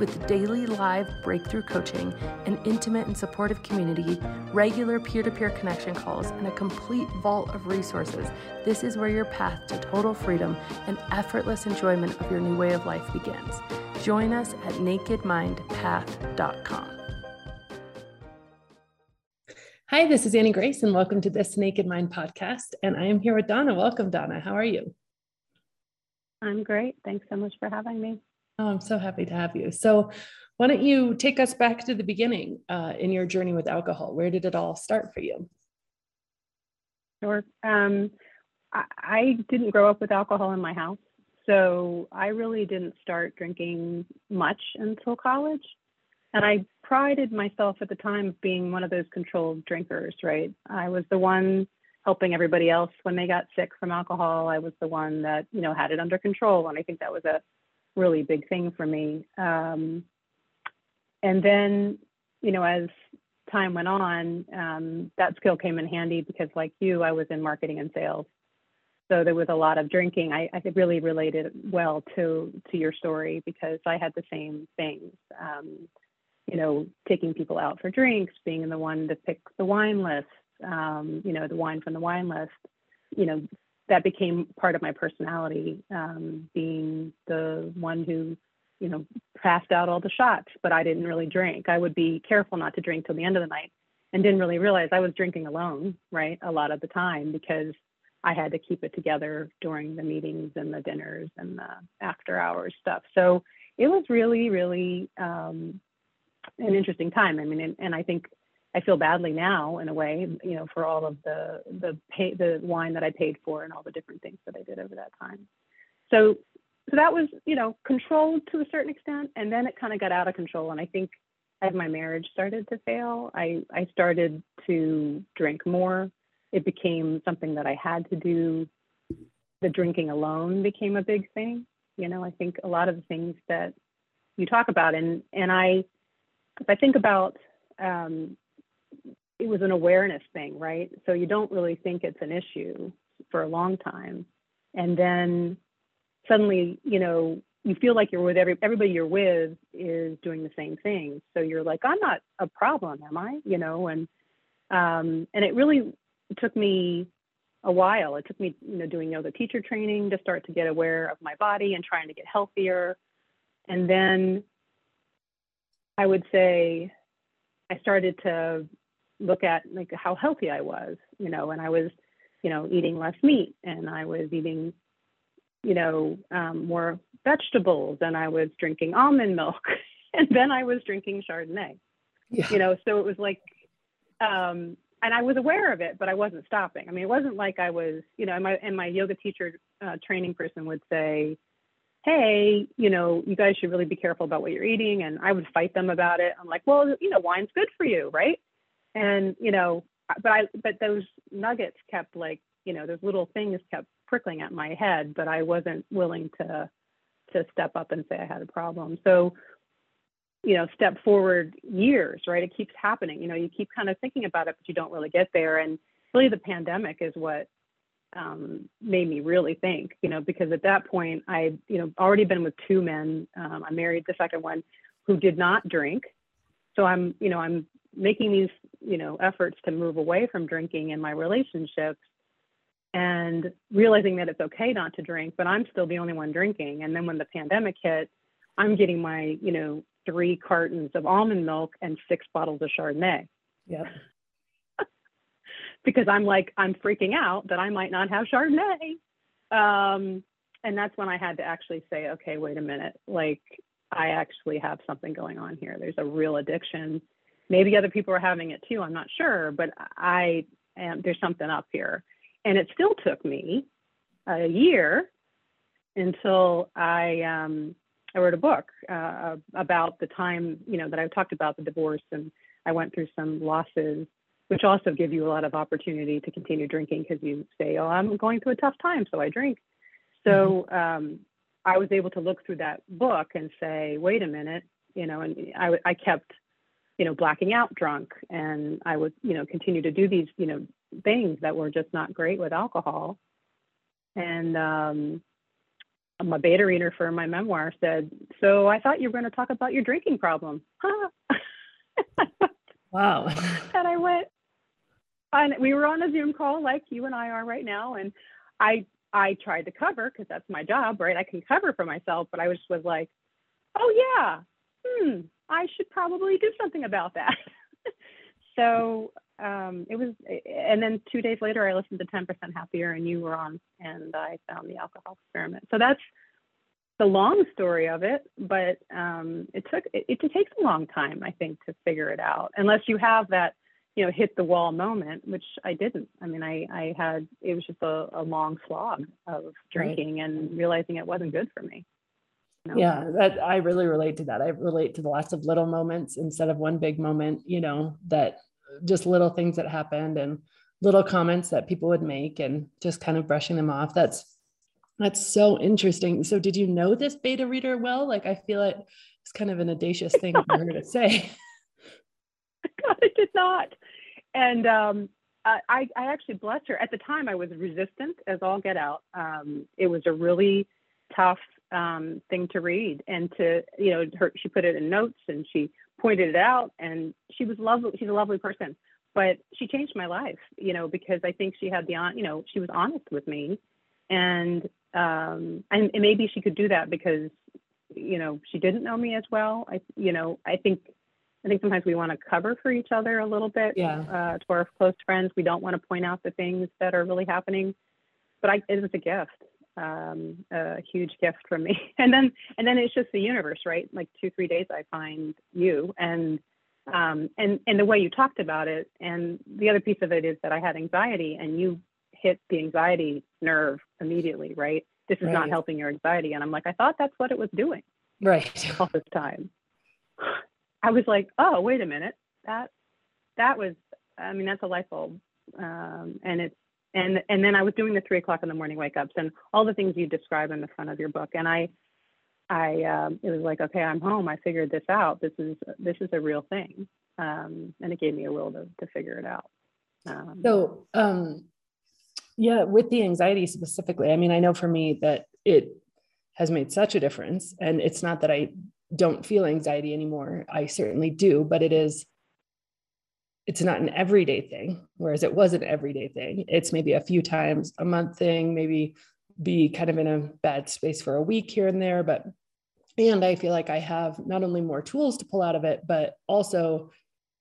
With daily live breakthrough coaching, an intimate and supportive community, regular peer to peer connection calls, and a complete vault of resources, this is where your path to total freedom and effortless enjoyment of your new way of life begins. Join us at nakedmindpath.com. Hi, this is Annie Grace, and welcome to this Naked Mind podcast. And I am here with Donna. Welcome, Donna. How are you? I'm great. Thanks so much for having me. Oh, I'm so happy to have you. So, why don't you take us back to the beginning uh, in your journey with alcohol? Where did it all start for you? Sure. Um, I, I didn't grow up with alcohol in my house. So I really didn't start drinking much until college. And I prided myself at the time of being one of those controlled drinkers, right? I was the one helping everybody else when they got sick from alcohol. I was the one that, you know, had it under control. And I think that was a really big thing for me. Um, and then, you know, as time went on, um, that skill came in handy because, like you, I was in marketing and sales. So there was a lot of drinking. I, I really related well to to your story because I had the same things. Um, you know, taking people out for drinks, being the one to pick the wine list. Um, you know, the wine from the wine list. You know, that became part of my personality, um, being the one who, you know, passed out all the shots, but I didn't really drink. I would be careful not to drink till the end of the night and didn't really realize I was drinking alone, right, a lot of the time because I had to keep it together during the meetings and the dinners and the after hours stuff. So it was really, really um, an interesting time. I mean, and, and I think I feel badly now in a way, you know, for all of the the pay, the wine that I paid for and all the different things that I did over that time. So so that was, you know, controlled to a certain extent, and then it kind of got out of control. And I think as my marriage started to fail, I I started to drink more. It became something that I had to do. The drinking alone became a big thing. You know, I think a lot of the things that you talk about, and and I, if I think about um, it was an awareness thing, right? So you don't really think it's an issue for a long time. And then suddenly, you know, you feel like you're with every everybody you're with is doing the same thing. So you're like, I'm not a problem, am I? You know, and um, and it really took me a while. It took me, you know, doing yoga teacher training to start to get aware of my body and trying to get healthier. And then I would say I started to look at like how healthy I was, you know, and I was, you know, eating less meat and I was eating, you know, um, more vegetables and I was drinking almond milk and then I was drinking Chardonnay, yeah. you know, so it was like, um, and I was aware of it, but I wasn't stopping. I mean, it wasn't like I was, you know, and my, and my yoga teacher uh, training person would say, hey, you know, you guys should really be careful about what you're eating. And I would fight them about it. I'm like, well, you know, wine's good for you, right? And you know but i but those nuggets kept like you know those little things kept prickling at my head but i wasn't willing to to step up and say i had a problem. So you know step forward years right? It keeps happening. You know you keep kind of thinking about it but you don't really get there. And really the pandemic is what um, made me really think you know because at that point i you know already been with two men. Um, i married the second one who did not drink. So i'm you know i'm making these you know efforts to move away from drinking in my relationships and realizing that it's okay not to drink but i'm still the only one drinking. And then when the pandemic hit i'm getting my you know three cartons of almond milk and six bottles of chardonnay. Yep. Because i'm like i'm freaking out that i might not have chardonnay. Um, and that's when i had to actually say okay wait a minute. Like i actually have something going on here. There's a real addiction maybe other people are having it too. I'm not sure, but I am, there's something up here. And it still took me a year until I, um, I wrote a book uh, about the time, you know, that I talked about the divorce and I went through some losses, which also give you a lot of opportunity to continue drinking because you say, oh, I'm going through a tough time, so I drink. So mm-hmm. um, I was able to look through that book and say, wait a minute, you know, and I, I kept, you know, blacking out drunk and I would, you know, continue to do these, you know, things that were just not great with alcohol. And um, my beta reader for my memoir said, so I thought you were going to talk about your drinking problem. Huh? wow. and I went, and we were on a Zoom call like you and I are right now. And I I tried to cover because that's my job, right? I can cover for myself, but I was was like, oh yeah, hmm, I should probably do something about that. so um, it was, and then two days later, I listened to 10% Happier, and you were on, and I found the alcohol experiment. So that's the long story of it, but um, it took it, it takes a long time, I think, to figure it out, unless you have that you know hit the wall moment which i didn't i mean i i had it was just a, a long slog of drinking right. and realizing it wasn't good for me know? yeah that i really relate to that i relate to the lots of little moments instead of one big moment you know that just little things that happened and little comments that people would make and just kind of brushing them off that's that's so interesting so did you know this beta reader well like i feel it it's kind of an audacious thing for her to say God, I did not. And um, I, I actually blessed her. At the time, I was resistant as all get out. Um, it was a really tough um, thing to read, and to you know, her, she put it in notes and she pointed it out, and she was lovely. She's a lovely person, but she changed my life, you know, because I think she had the on, you know, she was honest with me, and um, and, and maybe she could do that because you know she didn't know me as well. I, you know, I think I think sometimes we want to cover for each other a little bit. Yeah. Uh, to our close friends, we don't want to point out the things that are really happening. But I, it was a gift, um, a huge gift from me. And then, and then it's just the universe, right? Like two, three days, I find you, and um, and and the way you talked about it. And the other piece of it is that I had anxiety, and you hit the anxiety nerve immediately, right? This is right. not helping your anxiety. And I'm like, I thought that's what it was doing. Right. All this time. I was like, oh, wait a minute, that that was, I mean, that's a light bulb, um, and it's and and then I was doing the three o'clock in the morning wake ups and all the things you describe in the front of your book, and I, I, um, it was like, okay, I'm home. I figured this out. This is this is a real thing, um, and it gave me a will to to figure it out. Um, so, um, yeah, with the anxiety specifically, I mean, I know for me that it has made such a difference, and it's not that I don't feel anxiety anymore. I certainly do, but it is it's not an everyday thing whereas it was an everyday thing. It's maybe a few times a month thing maybe be kind of in a bad space for a week here and there but and i feel like i have not only more tools to pull out of it but also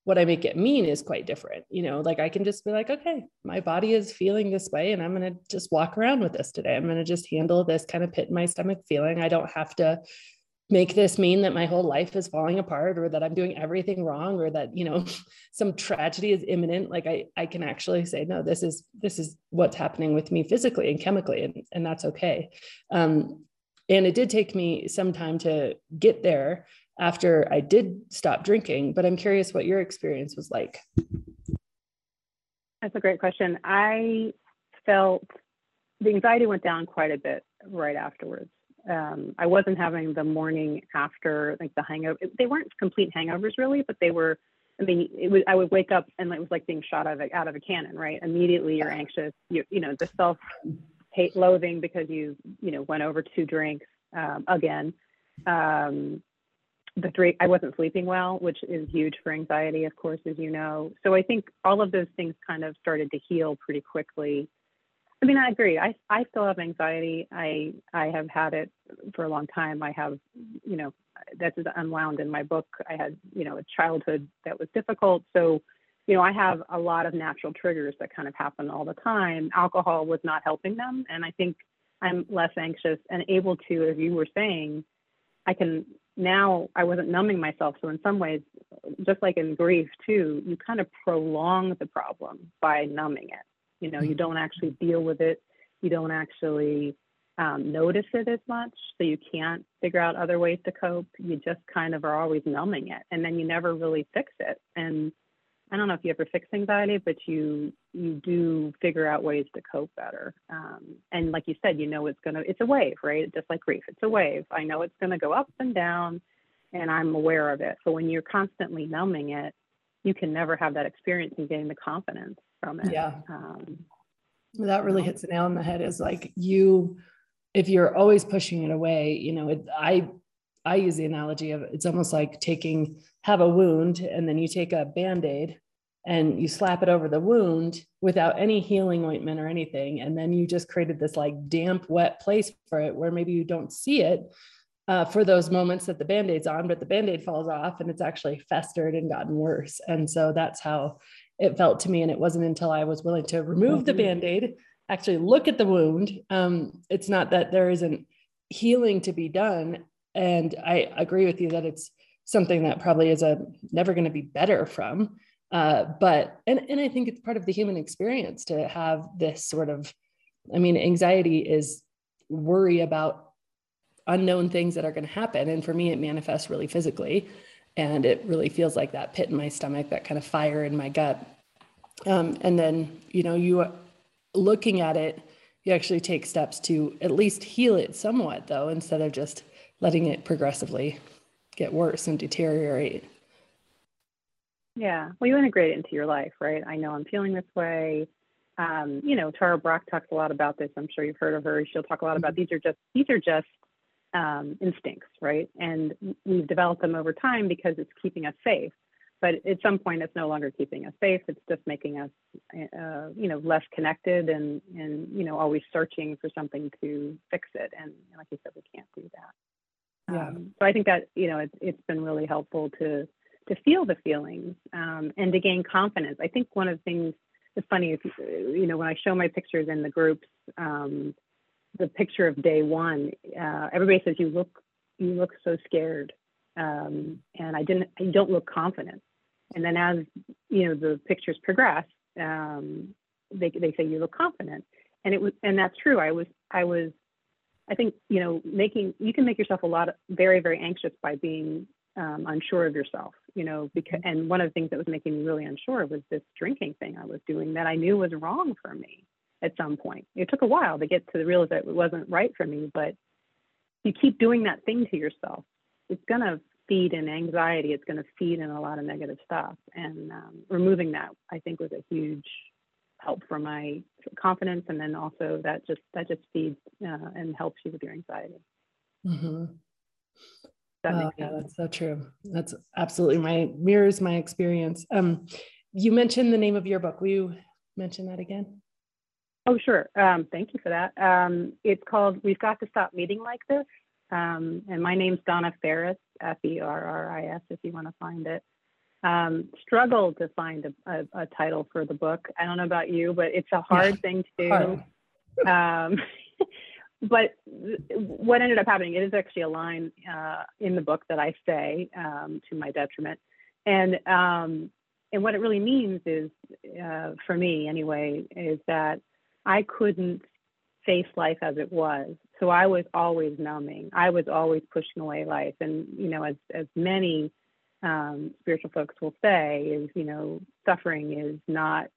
what i make it mean is quite different you know like i can just be like okay my body is feeling this way and i'm going to just walk around with this today. I'm going to just handle this kind of pit in my stomach feeling. I don't have to make this mean that my whole life is falling apart or that i'm doing everything wrong or that you know some tragedy is imminent like i i can actually say no this is this is what's happening with me physically and chemically and, and that's okay. Um, and it did take me some time to get there after i did stop drinking but i'm curious what your experience was like. That's a great question. I felt the anxiety went down quite a bit right afterwards um, I wasn't having the morning after like the hangover. They weren't complete hangovers really, but they were. I mean, it was. I would wake up and it was like being shot out of a, out of a cannon. Right, immediately you're anxious. You you know the self hate loathing because you you know went over two drinks um, again. Um, the three I wasn't sleeping well, which is huge for anxiety, of course, as you know. So I think all of those things kind of started to heal pretty quickly I mean, I agree. I, I still have anxiety. I I have had it for a long time. I have, you know, that's is unwound in my book. I had, you know, a childhood that was difficult. So, you know, I have a lot of natural triggers that kind of happen all the time. Alcohol was not helping them. And I think I'm less anxious and able to, as you were saying, I can now I wasn't numbing myself. So in some ways, just like in grief too, you kind of prolong the problem by numbing it. You know, you mm-hmm. don't actually deal with it. You don't actually um, notice it as much. So you can't figure out other ways to cope. You just kind of are always numbing it, and then you never really fix it. And I don't know if you ever fix anxiety, but you you do figure out ways to cope better. Um, and like you said, you know it's gonna it's a wave, right? Just like grief, it's a wave. I know it's gonna go up and down, and I'm aware of it. So when you're constantly numbing it, you can never have that experience and gain the confidence from it. Yeah. Um, that really hits the nail on the head. Is like you, if you're always pushing it away, you know, it, I I use the analogy of it's almost like taking have a wound and then you take a band-aid and you slap it over the wound without any healing ointment or anything and then you just created this like damp wet place for it where maybe you don't see it uh, for those moments that the band-aid's on but the band-aid falls off and it's actually festered and gotten worse and so that's how it felt to me and it wasn't until i was willing to remove the mm-hmm. band-aid actually look at the wound um, it's not that there isn't healing to be done and i agree with you that it's something that probably is a never going to be better from uh, but and, and i think it's part of the human experience to have this sort of i mean anxiety is worry about unknown things that are going to happen and for me it manifests really physically and it really feels like that pit in my stomach that kind of fire in my gut um, and then you know you are looking at it you actually take steps to at least heal it somewhat though instead of just letting it progressively get worse and deteriorate. Yeah, well, you integrate it into your life, right? I know I'm feeling this way. Um, you know, Tara Brach talks a lot about this. I'm sure you've heard of her. She'll talk a lot about mm-hmm. these are just these are just um, instincts, right? And we've developed them over time because it's keeping us safe. But at some point, it's no longer keeping us safe. It's just making us, uh, you know, less connected and and you know always searching for something to fix it. And like you said, we can't do that. Yeah. Um, so I think that you know it's it's been really helpful to to feel the feelings um, and to gain confidence. I think one of the things it's funny if you know when I show my pictures in the groups, um, the picture of day one, uh, everybody says you look you look so scared, um, and I didn't I don't look confident. And then as you know the pictures progress, um, they they say you look confident, and it was and that's true. I was I was I think you know making you can make yourself a lot of, very very anxious by being um, unsure of yourself. You know, because and one of the things that was making me really unsure was this drinking thing I was doing that I knew was wrong for me at some point. It took a while to get to the realize that it wasn't right for me, but you keep doing that thing to yourself, it's gonna feed in anxiety. It's gonna feed in a lot of negative stuff, and um, removing that I think was a huge help for my confidence. And then also that just that just feeds uh, and helps you with your anxiety. Mm-hmm. that yeah that's so true. That's absolutely my mirrors my experience. Um you mentioned the name of your book. Will you mention that again oh sure um, thank you for that um, it's called we've got to stop meeting like this um, and my name's donna ferris f-e-r-r-i-s if you want to find it um, struggled to find a, a, a, title for the book. I don't know about you, but it's a hard yeah, thing to do. Um, but what ended up happening, it is actually a line uh, in the book that I say um, to my detriment. And, um, and what it really means is, uh, for me anyway, is that I couldn't face life as it was. So I was always numbing. I was always pushing away life. And, you know, as, as many um, spiritual folks will say is, you know, suffering is not,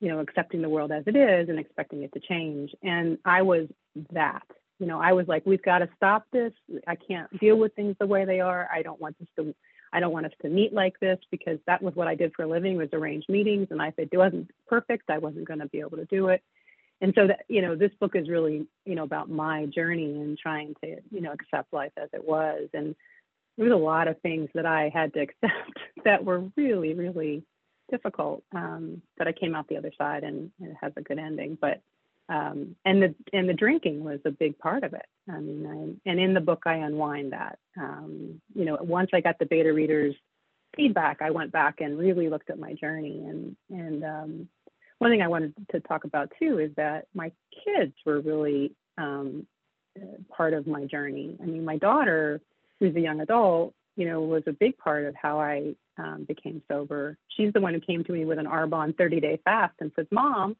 you know, accepting the world as it is and expecting it to change. And I was that. You know, I was like, we've got to stop this. I can't deal with things the way they are. I don't want this to. I don't want us to meet like this because that was what I did for a living was arrange meetings. And I said it wasn't perfect. I wasn't going to be able to do it. And so that you know, this book is really you know about my journey and trying to you know accept life as it was and there was a lot of things that I had to accept that were really, really difficult. Um, but I came out the other side and, and it has a good ending. But um, and the and the drinking was a big part of it. I mean, I, and in the book I unwind that. Um, you know, once I got the beta readers feedback, I went back and really looked at my journey. And and um, one thing I wanted to talk about too is that my kids were really um, part of my journey. I mean, my daughter who's a young adult, you know, was a big part of how I um, became sober. She's the one who came to me with an Arbonne 30 day fast and says, Mom,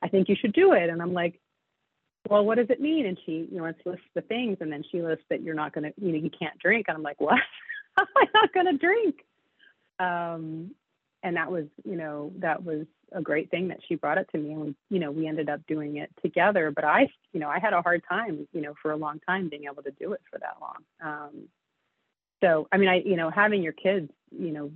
I think you should do it. And I'm like, well, what does it mean? And she, you know, lists the things and then she lists that you're not going to, you know, you can't drink. And I'm like, what? How am I not going to drink? Um, and that was, you know, that was a great thing that she brought it to me and we, you know, we ended up doing it together. But I, you know, I had a hard time, you know, for a long time being able to do it for that long. Um, so i mean i you know having your kids you know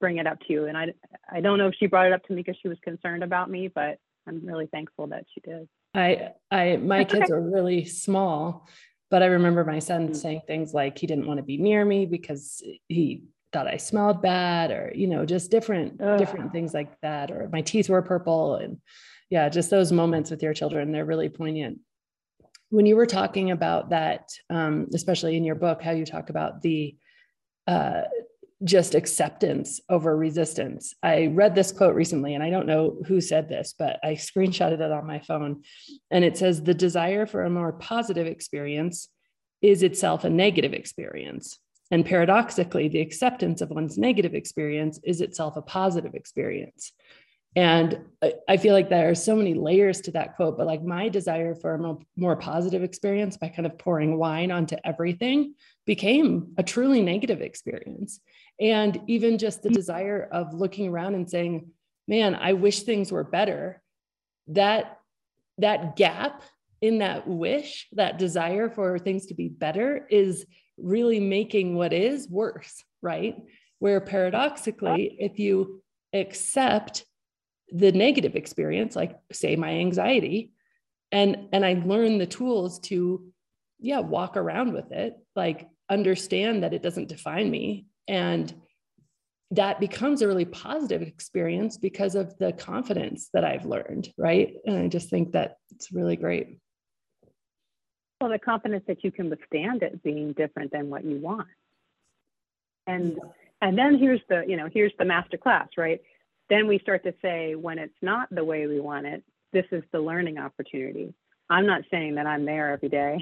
bring it up to you and i i don't know if she brought it up to me because she was concerned about me but i'm really thankful that she did i i my kids are really small but i remember my son mm-hmm. saying things like he didn't want to be near me because he thought i smelled bad or you know just different Ugh. different things like that or my teeth were purple and yeah just those moments with your children they're really poignant when you were talking about that um, especially in your book how you talk about the uh, just acceptance over resistance. I read this quote recently, and I don't know who said this, but I screenshotted it on my phone. And it says, The desire for a more positive experience is itself a negative experience. And paradoxically, the acceptance of one's negative experience is itself a positive experience. And I feel like there are so many layers to that quote, but like my desire for a more, positive experience by kind of pouring wine onto everything became a truly negative experience. And even just the mm-hmm. desire of looking around and saying, man, I wish things were better. That that gap in that wish, that desire for things to be better is really making what is worse, right? Where paradoxically, if you accept the negative experience like say my anxiety and and i learn the tools to yeah walk around with it like understand that it doesn't define me and that becomes a really positive experience because of the confidence that i've learned right and i just think that it's really great the confidence that you can withstand it being different than what you want. And and then here's the you know here's the master class right? Then we start to say when it's not the way we want it this is the learning opportunity. I'm not saying that i'm there every day.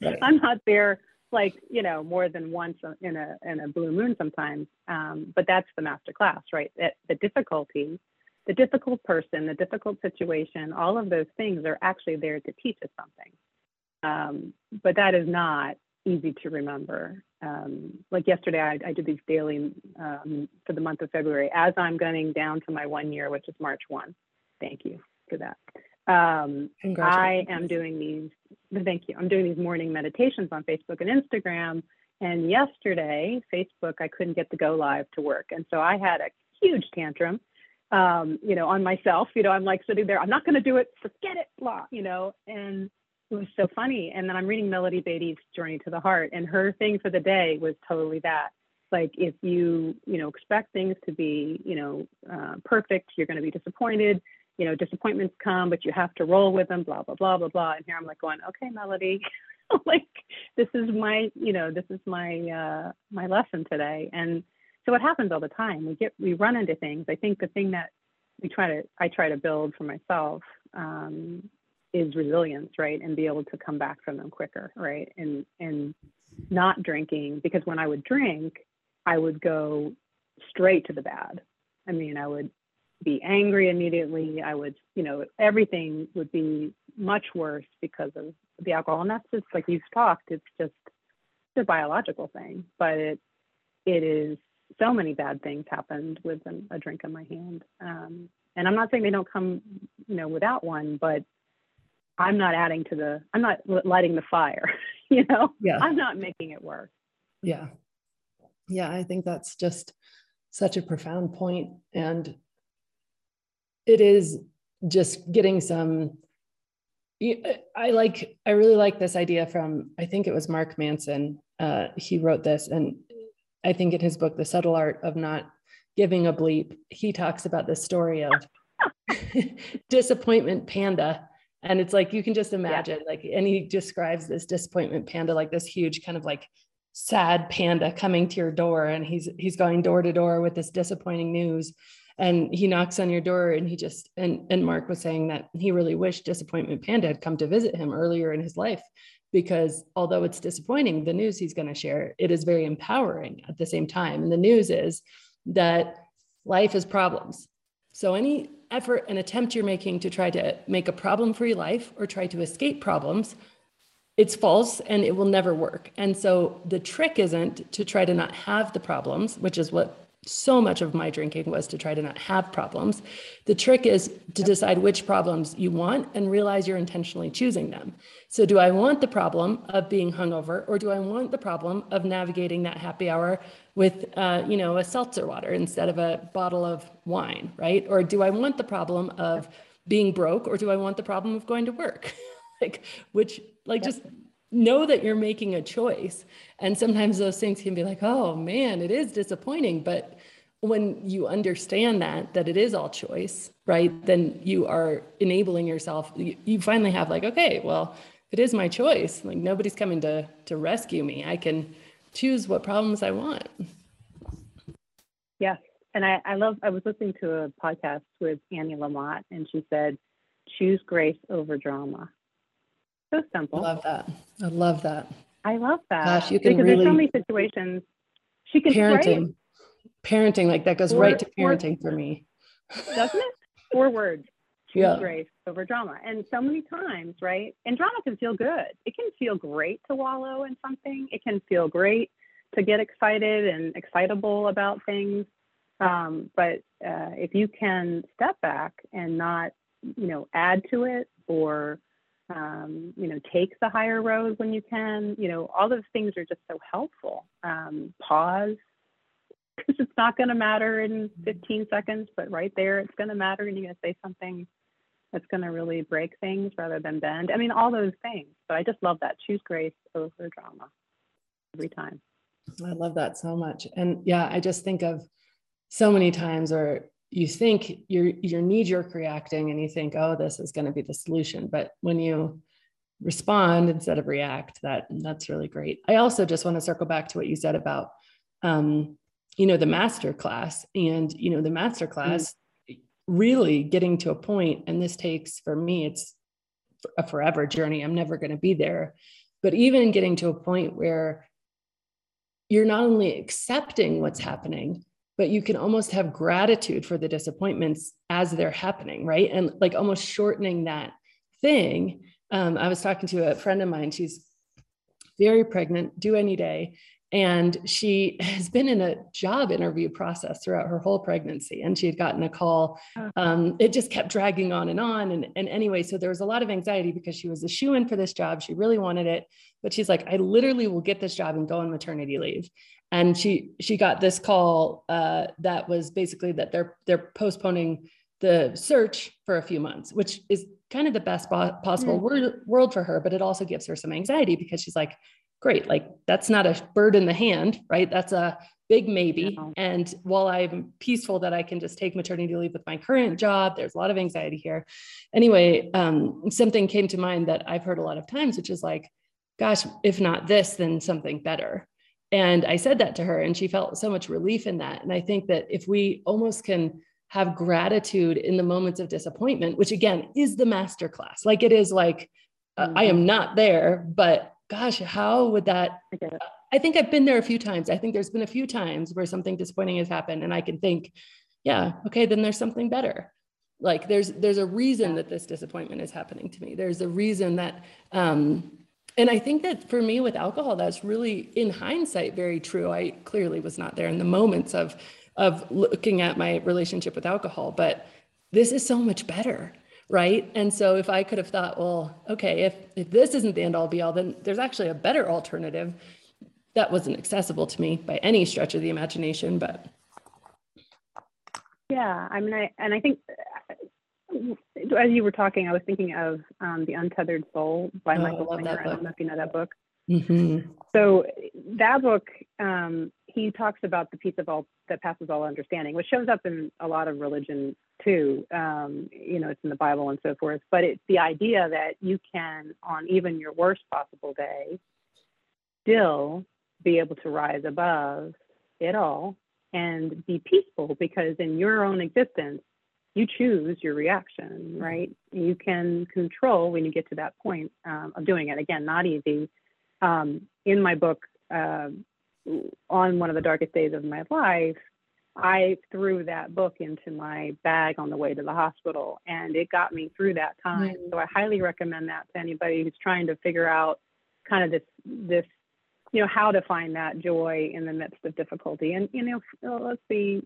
Right. i'm not there like you know more than once in a in a blue moon sometimes. Um, but that's the master class right? That the difficulty the difficult person the difficult situation all of those things are actually there to teach us something um, but that is not easy to remember. Um, like yesterday, I, I, did these daily um, for the month of February as I'm going down to my one year, which is March 1. Thank you for that. Um, I am doing these, thank you. I'm doing these morning meditations on Facebook and Instagram. And yesterday, Facebook, I couldn't get the go live to work. And so I had a huge tantrum, um, you know, on myself. You know, I'm like sitting there, I'm not going to do it, forget it, blah, you know. And it was so funny. And then I'm reading Melody Beattie's Journey to the Heart, and her thing for the day was totally that. Like if you, you know, expect things to be, you know, uh, perfect, you're going to be disappointed. You know, disappointments come, but you have to roll with them. Blah blah blah blah blah. And here I'm like going, okay, Melody, like this is my, you know, this is my uh, my lesson today. And so it happens all the time. We get we run into things. I think the thing that we try to I try to build for myself um, is resilience, right? And be able to come back from them quicker, right? And and not drinking because when I would drink, I would go straight to the bad. I mean, I would be angry immediately. I would, you know, everything would be much worse because of the alcohol. And that's just like you've talked, it's just a biological thing, but it it is so many bad things happened with an, a drink in my hand. Um, and I'm not saying they don't come, you know, without one, but I'm not adding to the, I'm not lighting the fire, you know? Yeah. I'm not making it work. Yeah. Yeah. I think that's just such a profound point. And it is just getting some, I like, I really like this idea from, I think it was Mark Manson. Uh, he wrote this, and I think in his book, The Subtle Art of Not Giving a Bleep, he talks about the story of disappointment panda and it's like you can just imagine yeah. like and he describes this disappointment panda like this huge kind of like sad panda coming to your door and he's he's going door to door with this disappointing news and he knocks on your door and he just and and mark was saying that he really wished disappointment panda had come to visit him earlier in his life because although it's disappointing, the news he's going to share, it is very empowering at the same time. And the news is that life is problems. So any effort and attempt you're making to try to make a problem free life or try to escape problems, it's false and it will never work. And so the trick isn't to try to not have the problems, which is what so much of my drinking was to try to not have problems. The trick is to decide which problems you want and realize you're intentionally choosing them. So, do I want the problem of being hungover, or do I want the problem of navigating that happy hour with, uh, you know, a seltzer water instead of a bottle of wine, right? Or do I want the problem of being broke, or do I want the problem of going to work? like, which, like, just know that you're making a choice. And sometimes those things can be like, oh man, it is disappointing. But when you understand that, that it is all choice, right? Then you are enabling yourself. You, you finally have like, okay, well, it is my choice. Like nobody's coming to to rescue me. I can choose what problems I want. Yes. And I, I love I was listening to a podcast with Annie Lamott and she said, choose grace over drama. So simple. I love that. I love that. I love that. Gosh, you can because really there's so many situations. She can parenting, parenting like that goes Four- right to four- parenting for me. doesn't it? Four words. Yeah. grace over drama. And so many times, right? And drama can feel good. It can feel great to wallow in something. It can feel great to get excited and excitable about things. Um, but uh, if you can step back and not, you know, add to it or, um, you know, take the higher road when you can, you know, all those things are just so helpful. Um, pause, because it's not going to matter in 15 seconds, but right there, it's going to matter, and you're going to say something that's going to really break things rather than bend. I mean, all those things. But I just love that. Choose grace over drama every time. I love that so much. And yeah, I just think of so many times where you think you're you're knee-jerk reacting and you think, oh, this is going to be the solution. But when you respond instead of react, that that's really great. I also just want to circle back to what you said about um, you know, the master class and you know, the master class really getting to a point, and this takes for me, it's a forever journey. I'm never going to be there. But even getting to a point where you're not only accepting what's happening, but you can almost have gratitude for the disappointments as they're happening, right? And like almost shortening that thing. Um, I was talking to a friend of mine, she's very pregnant, due any day. And she has been in a job interview process throughout her whole pregnancy. And she had gotten a call. Um, it just kept dragging on and on. And, and anyway, so there was a lot of anxiety because she was a shoe in for this job. She really wanted it. But she's like, I literally will get this job and go on maternity leave and she she got this call uh, that was basically that they're they're postponing the search for a few months, which is kind of the best possible Mm. world, world for her, but it also gives her some anxiety because she's like, great, like that's not a bird in the hand, right? That's a big maybe. No. And while I'm peaceful that I can just take maternity leave with my current job, there's a lot of anxiety here. Anyway, um, something came to mind that I've heard a lot of times, which is like, gosh, if not this, then something better. And I said that to her, and she felt so much relief in that. And I think that if we almost can have gratitude in the moments of disappointment, which again is the master class, like it is like, uh, I am not there, but gosh, how would that? I. I think I've been there a few times. I think there's been a few times where something disappointing has happened, and I can think, yeah, okay, then there's something better. Like there's there's a reason that this disappointment is happening to me. There's a reason that um, and I think that for me with alcohol, that's really in hindsight very true. I clearly was not there in the moments of of looking at my relationship with alcohol, but this is so much better, right? And so if I could have thought, well, okay, if if this isn't the end all be all, then there's actually a better alternative that wasn't accessible to me by any stretch of the imagination. But Yeah, I mean, I and I think uh, as you were talking, I was thinking of um, the Untethered Soul by Oh, I Michael love Singer. I don't know if you know that book. Mhm. So that book, um, he talks about the peace of all that passes all understanding, which shows up in a lot of religion too. Um, you know, it's in the Bible and so forth. But it's the idea that you can, on even your worst possible day, still be able to rise above it all and be peaceful because in your own existence, you choose your reaction, mm-hmm. right? You can control when you get to that point um, of doing it. Again, not easy. Um, in my book, uh, on one of the darkest days of my life, I threw that book into my bag on the way to the hospital, and it got me through that time. Mm-hmm. So I highly recommend that to anybody who's trying to figure out kind of this this you know how to find that joy in the midst of difficulty. And you know, let's be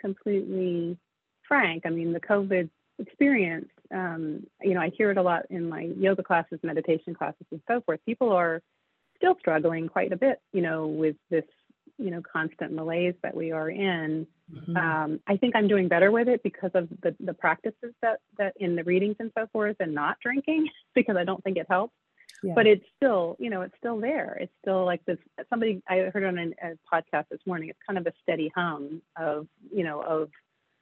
completely frank. I mean, the COVID experience, um, you know, I hear it a lot in my yoga classes, meditation classes, and so forth. People are still struggling quite a bit, you know, with this you know constant malaise that we are in mm-hmm. um, i think i'm doing better with it because of the, the practices that that in the readings and so forth and not drinking because i don't think it helps yeah. but it's still you know it's still there it's still like this somebody i heard on a, a podcast this morning it's kind of a steady hum of you know of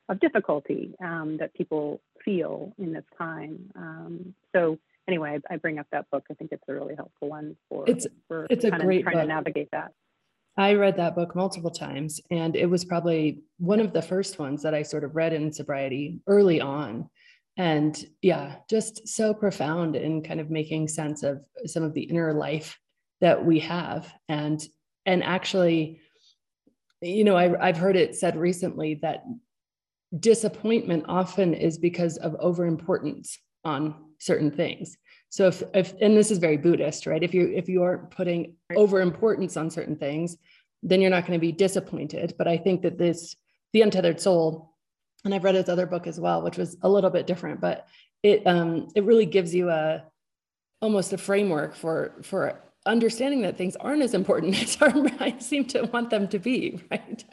of difficulty um, that people feel in this time um, so anyway I, I, bring up that book i think it's a really helpful one for it's for it's a great trying book. to navigate that I read that book multiple times, and it was probably one of the first ones that I sort of read in sobriety early on. And yeah, just so profound in kind of making sense of some of the inner life that we have. And and actually, you know, I, I've heard it said recently that disappointment often is because of overimportance on certain things. So if, if and this is very Buddhist, right? If you if you aren't putting over importance on certain things, then you're not going to be disappointed. But I think that this the untethered soul, and I've read his other book as well, which was a little bit different, but it um it really gives you a almost a framework for for understanding that things aren't as important as our minds seem to want them to be, right?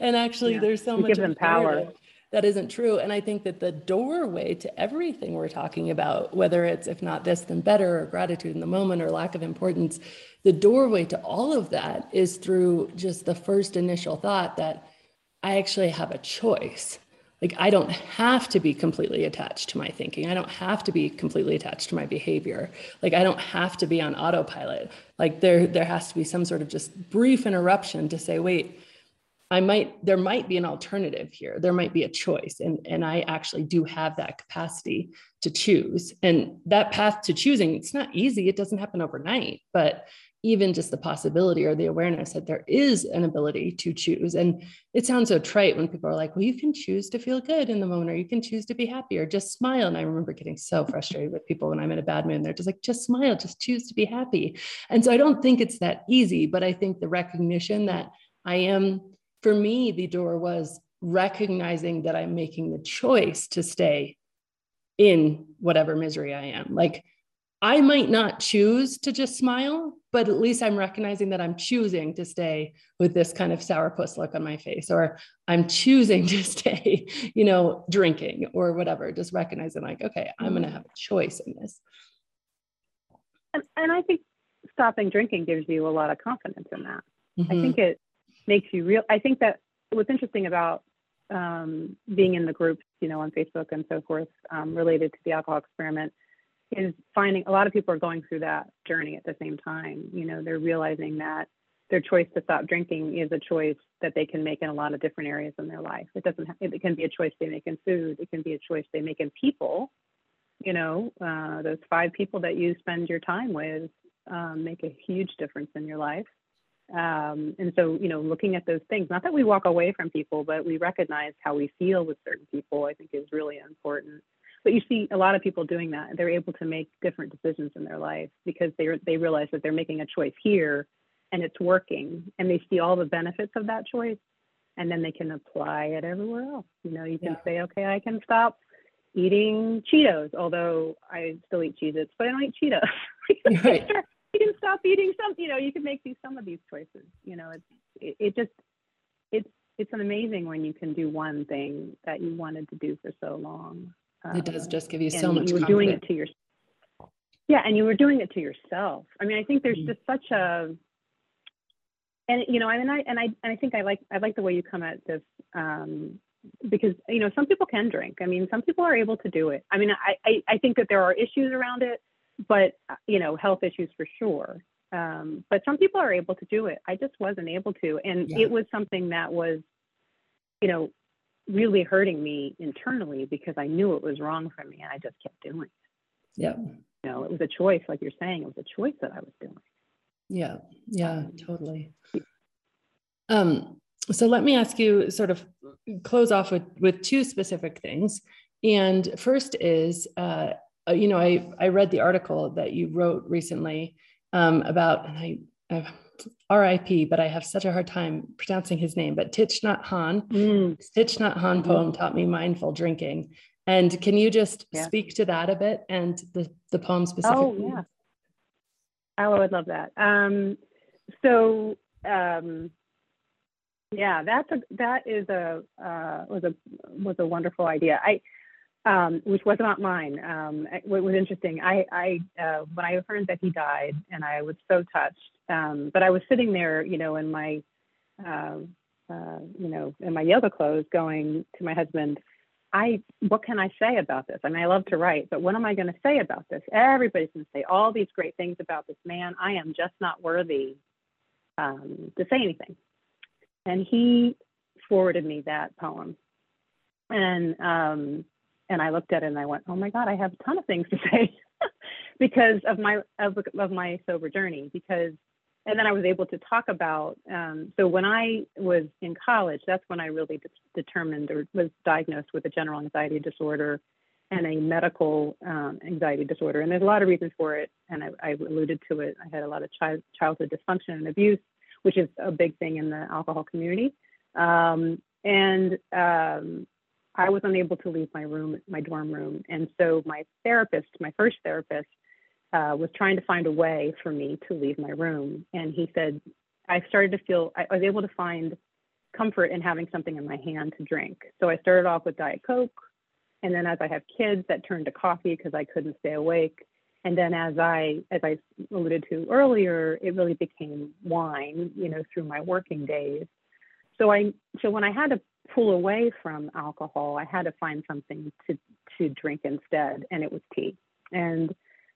And actually, yeah. there's so much give them power that isn't true. And I think that the doorway to everything we're talking about, whether it's if not this, then better, or gratitude in the moment, or lack of importance, the doorway to all of that is through just the first initial thought that I actually have a choice. Like, I don't have to be completely attached to my thinking. I don't have to be completely attached to my behavior. Like, I don't have to be on autopilot. Like, there, there has to be some sort of just brief interruption to say, wait, I might, there might be an alternative here. There might be a choice. And, and I actually do have that capacity to choose. And that path to choosing, it's not easy. It doesn't happen overnight, but even just the possibility or the awareness that there is an ability to choose. And it sounds so trite when people are like, well, you can choose to feel good in the moment, or you can choose to be happy, or just smile. And I remember getting so frustrated with people when I'm in a bad mood. They're just like, just smile, just choose to be happy. And so I don't think it's that easy, but I think the recognition that I am for me, the door was recognizing that I'm making the choice to stay in whatever misery I am. Like, I might not choose to just smile, but at least I'm recognizing that I'm choosing to stay with this kind of sourpuss look on my face, or I'm choosing to stay, you know, drinking or whatever. Just recognizing, like, okay, I'm going to have a choice in this. And, and I think stopping drinking gives you a lot of confidence in that. Mm-hmm. I think it makes you real. I think that what's interesting about um, being in the groups, you know, on Facebook and so forth, um, related to the alcohol experiment, is finding a lot of people are going through that journey at the same time. You know, they're realizing that their choice to stop drinking is a choice that they can make in a lot of different areas in their life. It doesn't. Have, it can be a choice they make in food. It can be a choice they make in people. You know, uh, those five people that you spend your time with um, make a huge difference in your life. Um, and so, you know, looking at those things, not that we walk away from people, but we recognize how we feel with certain people, I think is really important. But you see a lot of people doing that. They're able to make different decisions in their life because they they realize that they're making a choice here and it's working and they see all the benefits of that choice and then they can apply it everywhere else. You know, you can yeah. say, okay, I can stop eating Cheetos, although I still eat Cheez-Its, but I don't eat Cheetos. right you can stop eating some you know you can make these some of these choices you know it's it, it just it's it's an amazing when you can do one thing that you wanted to do for so long um, it does just give you so much you were confidence. doing it to your yeah and you were doing it to yourself i mean i think there's mm-hmm. just such a and you know I mean I and I and I think I like I like the way you come at this um, because you know some people can drink. I mean some people are able to do it. I mean I, I I think that there are issues around it but uh, you know, health issues for sure. Um, but some people are able to do it. I just wasn't able to, and yeah. it was something that was, you know, really hurting me internally because I knew it was wrong for me and I just kept doing it. Yeah. You know, it was a choice, like you're saying, it was a choice that I was doing. Yeah, yeah, totally. Um, so let me ask you sort of close off with with two specific things. And first is, uh you know, I I read the article that you wrote recently um, about, and I, I RIP, but I have such a hard time pronouncing his name. But Thich Nhat Hanh, mm. Thich Nhat Hanh mm-hmm. poem taught me mindful drinking. And can you just yeah. speak to that a bit and the the poem specifically? Oh yeah. Oh, I would love that. Um, so um, yeah, that's a that is a uh, was a was a wonderful idea. I um, which was not mine. Um, what was interesting, I, I uh, when I heard that he died, and I was so touched. Um, but I was sitting there, you know, in my, uh, uh, you know, in my yoga clothes, going to my husband. I, what can I say about this? I mean, I love to write, but what am I going to say about this? Everybody's going to say all these great things about this man. I am just not worthy um, to say anything. And he forwarded me that poem, and um, and I looked at it and I went, oh my God, I have a ton of things to say because of my of, of my sober journey. Because and then I was able to talk about. Um, so when I was in college, that's when I really de- determined or was diagnosed with a general anxiety disorder and a medical um, anxiety disorder. And there's a lot of reasons for it, and I, I alluded to it. I had a lot of child, childhood dysfunction and abuse, which is a big thing in the alcohol community. Um, and um, I was unable to leave my room, my dorm room. And so my therapist, my first therapist, uh, was trying to find a way for me to leave my room. And he said, I started to feel, I was able to find comfort in having something in my hand to drink. So I started off with Diet Coke. And then as I have kids, that turned to coffee because I couldn't stay awake. And then as I, as I alluded to earlier, it really became wine, you know, through my working days. So I, so when I had to pull away from alcohol, I had to find something to to drink instead, and it was tea. And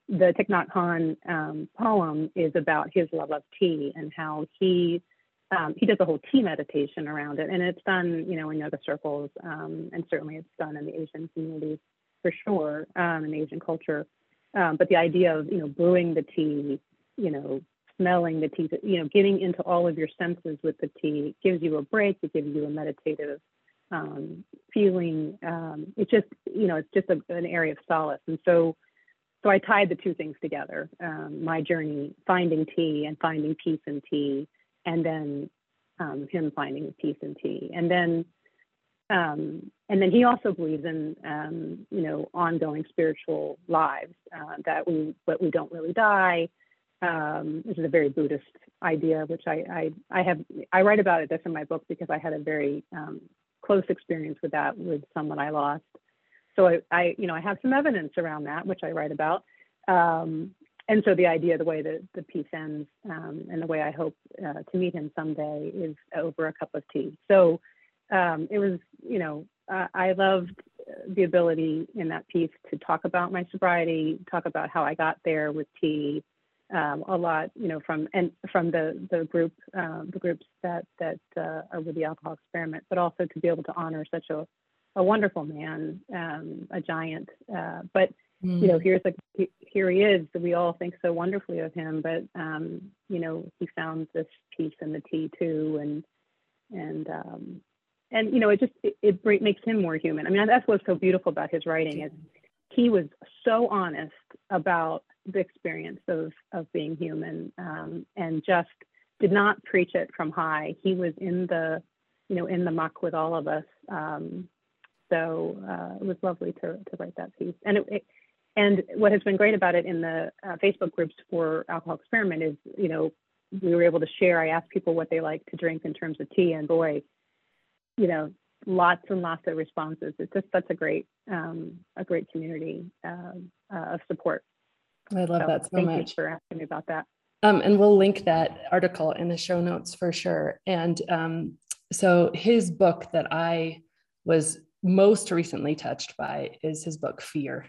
the Thich Nhat Hanh um, poem is about his love of tea and how he um, he does a whole tea meditation around it, and it's done, you know, in yoga circles, um, and certainly it's done in the Asian community for sure, um, in Asian culture. Um, but the idea of you know brewing the tea, you know, smelling the tea, you know, getting into all of your senses with the tea gives you a break. It gives you a meditative um, feeling. Um, it's just, you know, it's just a, an area of solace. And so, so I tied the two things together. Um, my journey finding tea and finding peace in tea, and then um, him finding peace in tea, and then. Um, and then he also believes in, um, you know, ongoing spiritual lives uh, that we, but we don't really die, um, this is a very Buddhist idea, which I, I, I have I write about it this in my book because I had a very um, close experience with that with someone I lost. So I, I, you know I have some evidence around that, which I write about. Um, and so the idea, the way that the piece ends, um, and the way I hope uh, to meet him someday is over a cup of tea. So um, it was, you know, uh, I loved the ability in that piece to talk about my sobriety, talk about how I got there with tea, um, a lot, you know, from and from the the group um, the groups that that uh, are with the alcohol experiment, but also to be able to honor such a a wonderful man, um, a giant. Uh, but mm. you know, mm. here's a here he is. We all think so wonderfully of him, but um, you know, he found this peace in the tea too, and and um, and you know, it just it, it makes him more human. I mean, that's what's so beautiful about his writing is he was so honest about the experience of of being human um, and just did not preach it from high. He was in the you know in the muck with all of us. Um, so uh, it was lovely to to write that piece. And it, it, and what has been great about it in the uh, Facebook groups for Alcohol Experiment is you know we were able to share. I asked people what they like to drink in terms of tea, and boy, you know lots and lots of responses. It's just such a great um, a great community uh, uh, of support. I love so that so thank much. Thank you for asking me about that. Um, and we'll link that article in the show notes for sure. And um, so his book that I was most recently touched by is his book Fear,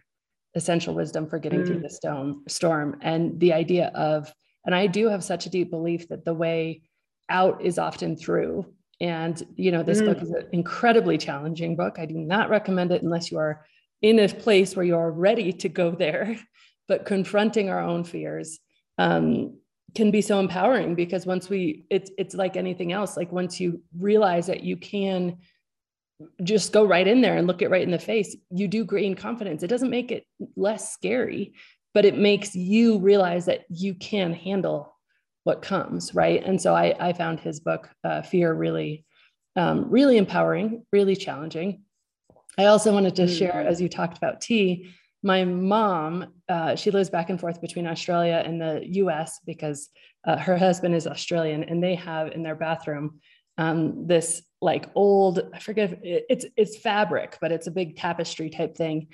Essential Wisdom for Getting mm. Through the Stone Storm. And the idea of, and I do have such a deep belief that the way out is often through. And, you know, this mm. book is an incredibly challenging book. I do not recommend it unless you are in a place where you are ready to go there. But confronting our own fears um, can be so empowering because once we, it's, it's like anything else. Like once you realize that you can just go right in there and look it right in the face, you do gain confidence. It doesn't make it less scary, but it makes you realize that you can handle what comes right and so i, I found his book uh, fear really um, really empowering really challenging i also wanted to share mm-hmm. as you talked about tea my mom uh, she lives back and forth between australia and the us because uh, her husband is australian and they have in their bathroom um, this like old i forget it, it's it's fabric but it's a big tapestry type thing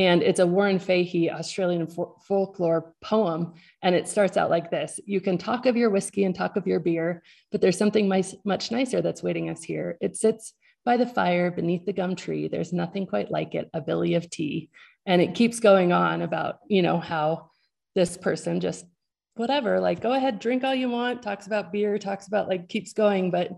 and it's a Warren Fahey Australian folklore poem. And it starts out like this You can talk of your whiskey and talk of your beer, but there's something much nicer that's waiting us here. It sits by the fire beneath the gum tree. There's nothing quite like it, a billy of tea. And it keeps going on about, you know, how this person just whatever, like go ahead, drink all you want, talks about beer, talks about like keeps going, but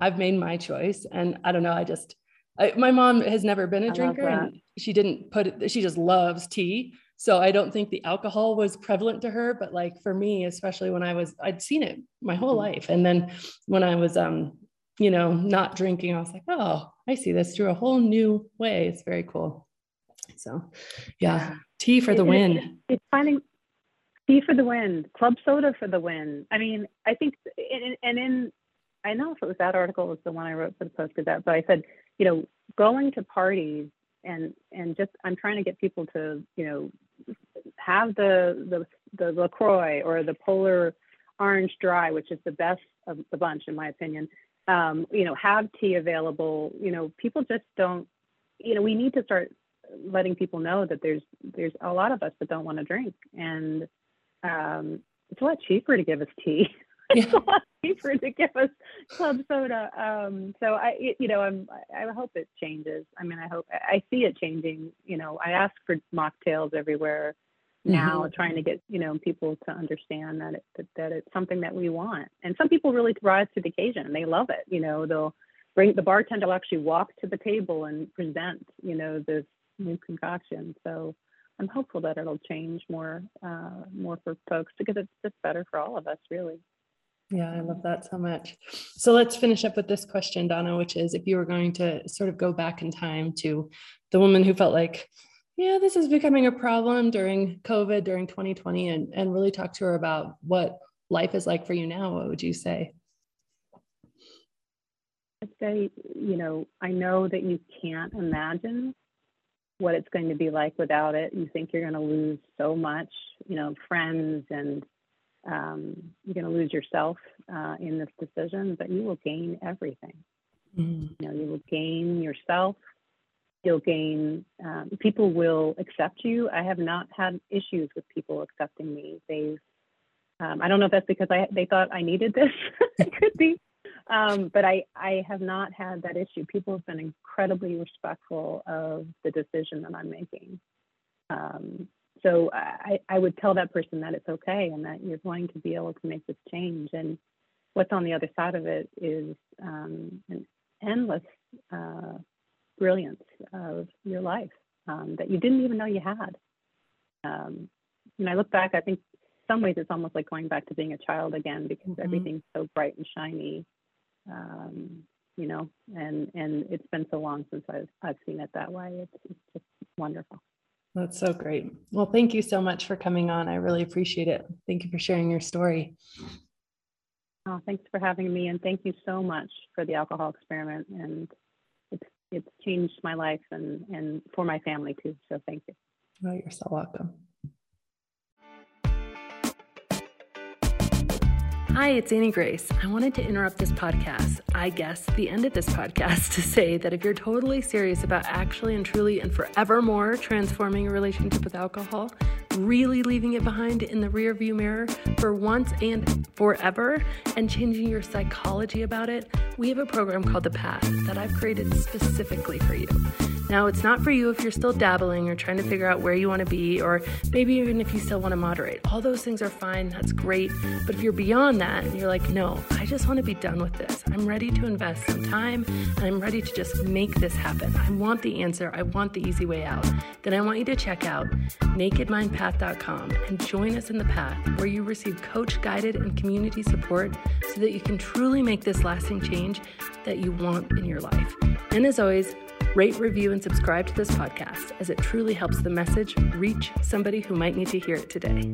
I've made my choice. And I don't know, I just I, my mom has never been a drinker and she didn't put it, she just loves tea. So I don't think the alcohol was prevalent to her, but like for me, especially when I was, I'd seen it my whole mm-hmm. life. And then when I was, um, you know, not drinking, I was like, oh, I see this through a whole new way. It's very cool. So yeah, tea for the it, win. It, it's finding tea for the win, club soda for the win. I mean, I think, and in, I know if it was that article was the one I wrote for the Post Gazette, but I said you know, going to parties and and just I'm trying to get people to, you know, have the the the LaCroix or the Polar Orange Dry, which is the best of the bunch in my opinion. Um, you know, have tea available. You know, people just don't. You know, we need to start letting people know that there's there's a lot of us that don't want to drink, and um, it's a lot cheaper to give us tea it's a lot cheaper to give us club soda. Um, so I, you know, I'm, I hope it changes. I mean, I hope I see it changing. You know, I ask for mocktails everywhere now, mm-hmm. trying to get you know people to understand that it that, that it's something that we want. And some people really rise to the occasion and they love it. You know, they'll bring the bartender will actually walk to the table and present you know this new concoction. So. I'm hopeful that it'll change more, uh, more for folks because it's just better for all of us, really. Yeah, I love that so much. So let's finish up with this question, Donna, which is if you were going to sort of go back in time to the woman who felt like, yeah, this is becoming a problem during COVID, during 2020, and, and really talk to her about what life is like for you now, what would you say? I'd say, you know, I know that you can't imagine what it's going to be like without it. You think you're going to lose so much, you know, friends and um, you're going to lose yourself uh, in this decision, but you will gain everything. Mm. You know, you will gain yourself. You'll gain. Um, people will accept you. I have not had issues with people accepting me. They've. Um, I don't know if that's because I they thought I needed this. it could be, um, but I I have not had that issue. People have been incredibly respectful of the decision that I'm making. Um, so I, I would tell that person that it's okay and that you're going to be able to make this change. And what's on the other side of it is um, an endless uh, brilliance of your life um, that you didn't even know you had. Um, when I look back, I think some ways it's almost like going back to being a child again because mm-hmm. everything's so bright and shiny. Um, you know, and and it's been so long since I've I've seen it that way. It's, it's just wonderful. That's so great. Well, thank you so much for coming on. I really appreciate it. Thank you for sharing your story. Oh, thanks for having me, and thank you so much for the alcohol experiment. And it's it's changed my life and and for my family too. So thank you. Oh, you're so welcome. Hi, it's Annie Grace. I wanted to interrupt this podcast, I guess the end of this podcast, to say that if you're totally serious about actually and truly and forevermore transforming your relationship with alcohol, really leaving it behind in the rearview mirror for once and forever and changing your psychology about it, we have a program called The Path that I've created specifically for you. Now, it's not for you if you're still dabbling or trying to figure out where you want to be, or maybe even if you still want to moderate. All those things are fine, that's great. But if you're beyond that and you're like, no, I just want to be done with this, I'm ready to invest some time and I'm ready to just make this happen. I want the answer, I want the easy way out. Then I want you to check out nakedmindpath.com and join us in the path where you receive coach guided and community support so that you can truly make this lasting change that you want in your life. And as always, Rate, review, and subscribe to this podcast as it truly helps the message reach somebody who might need to hear it today.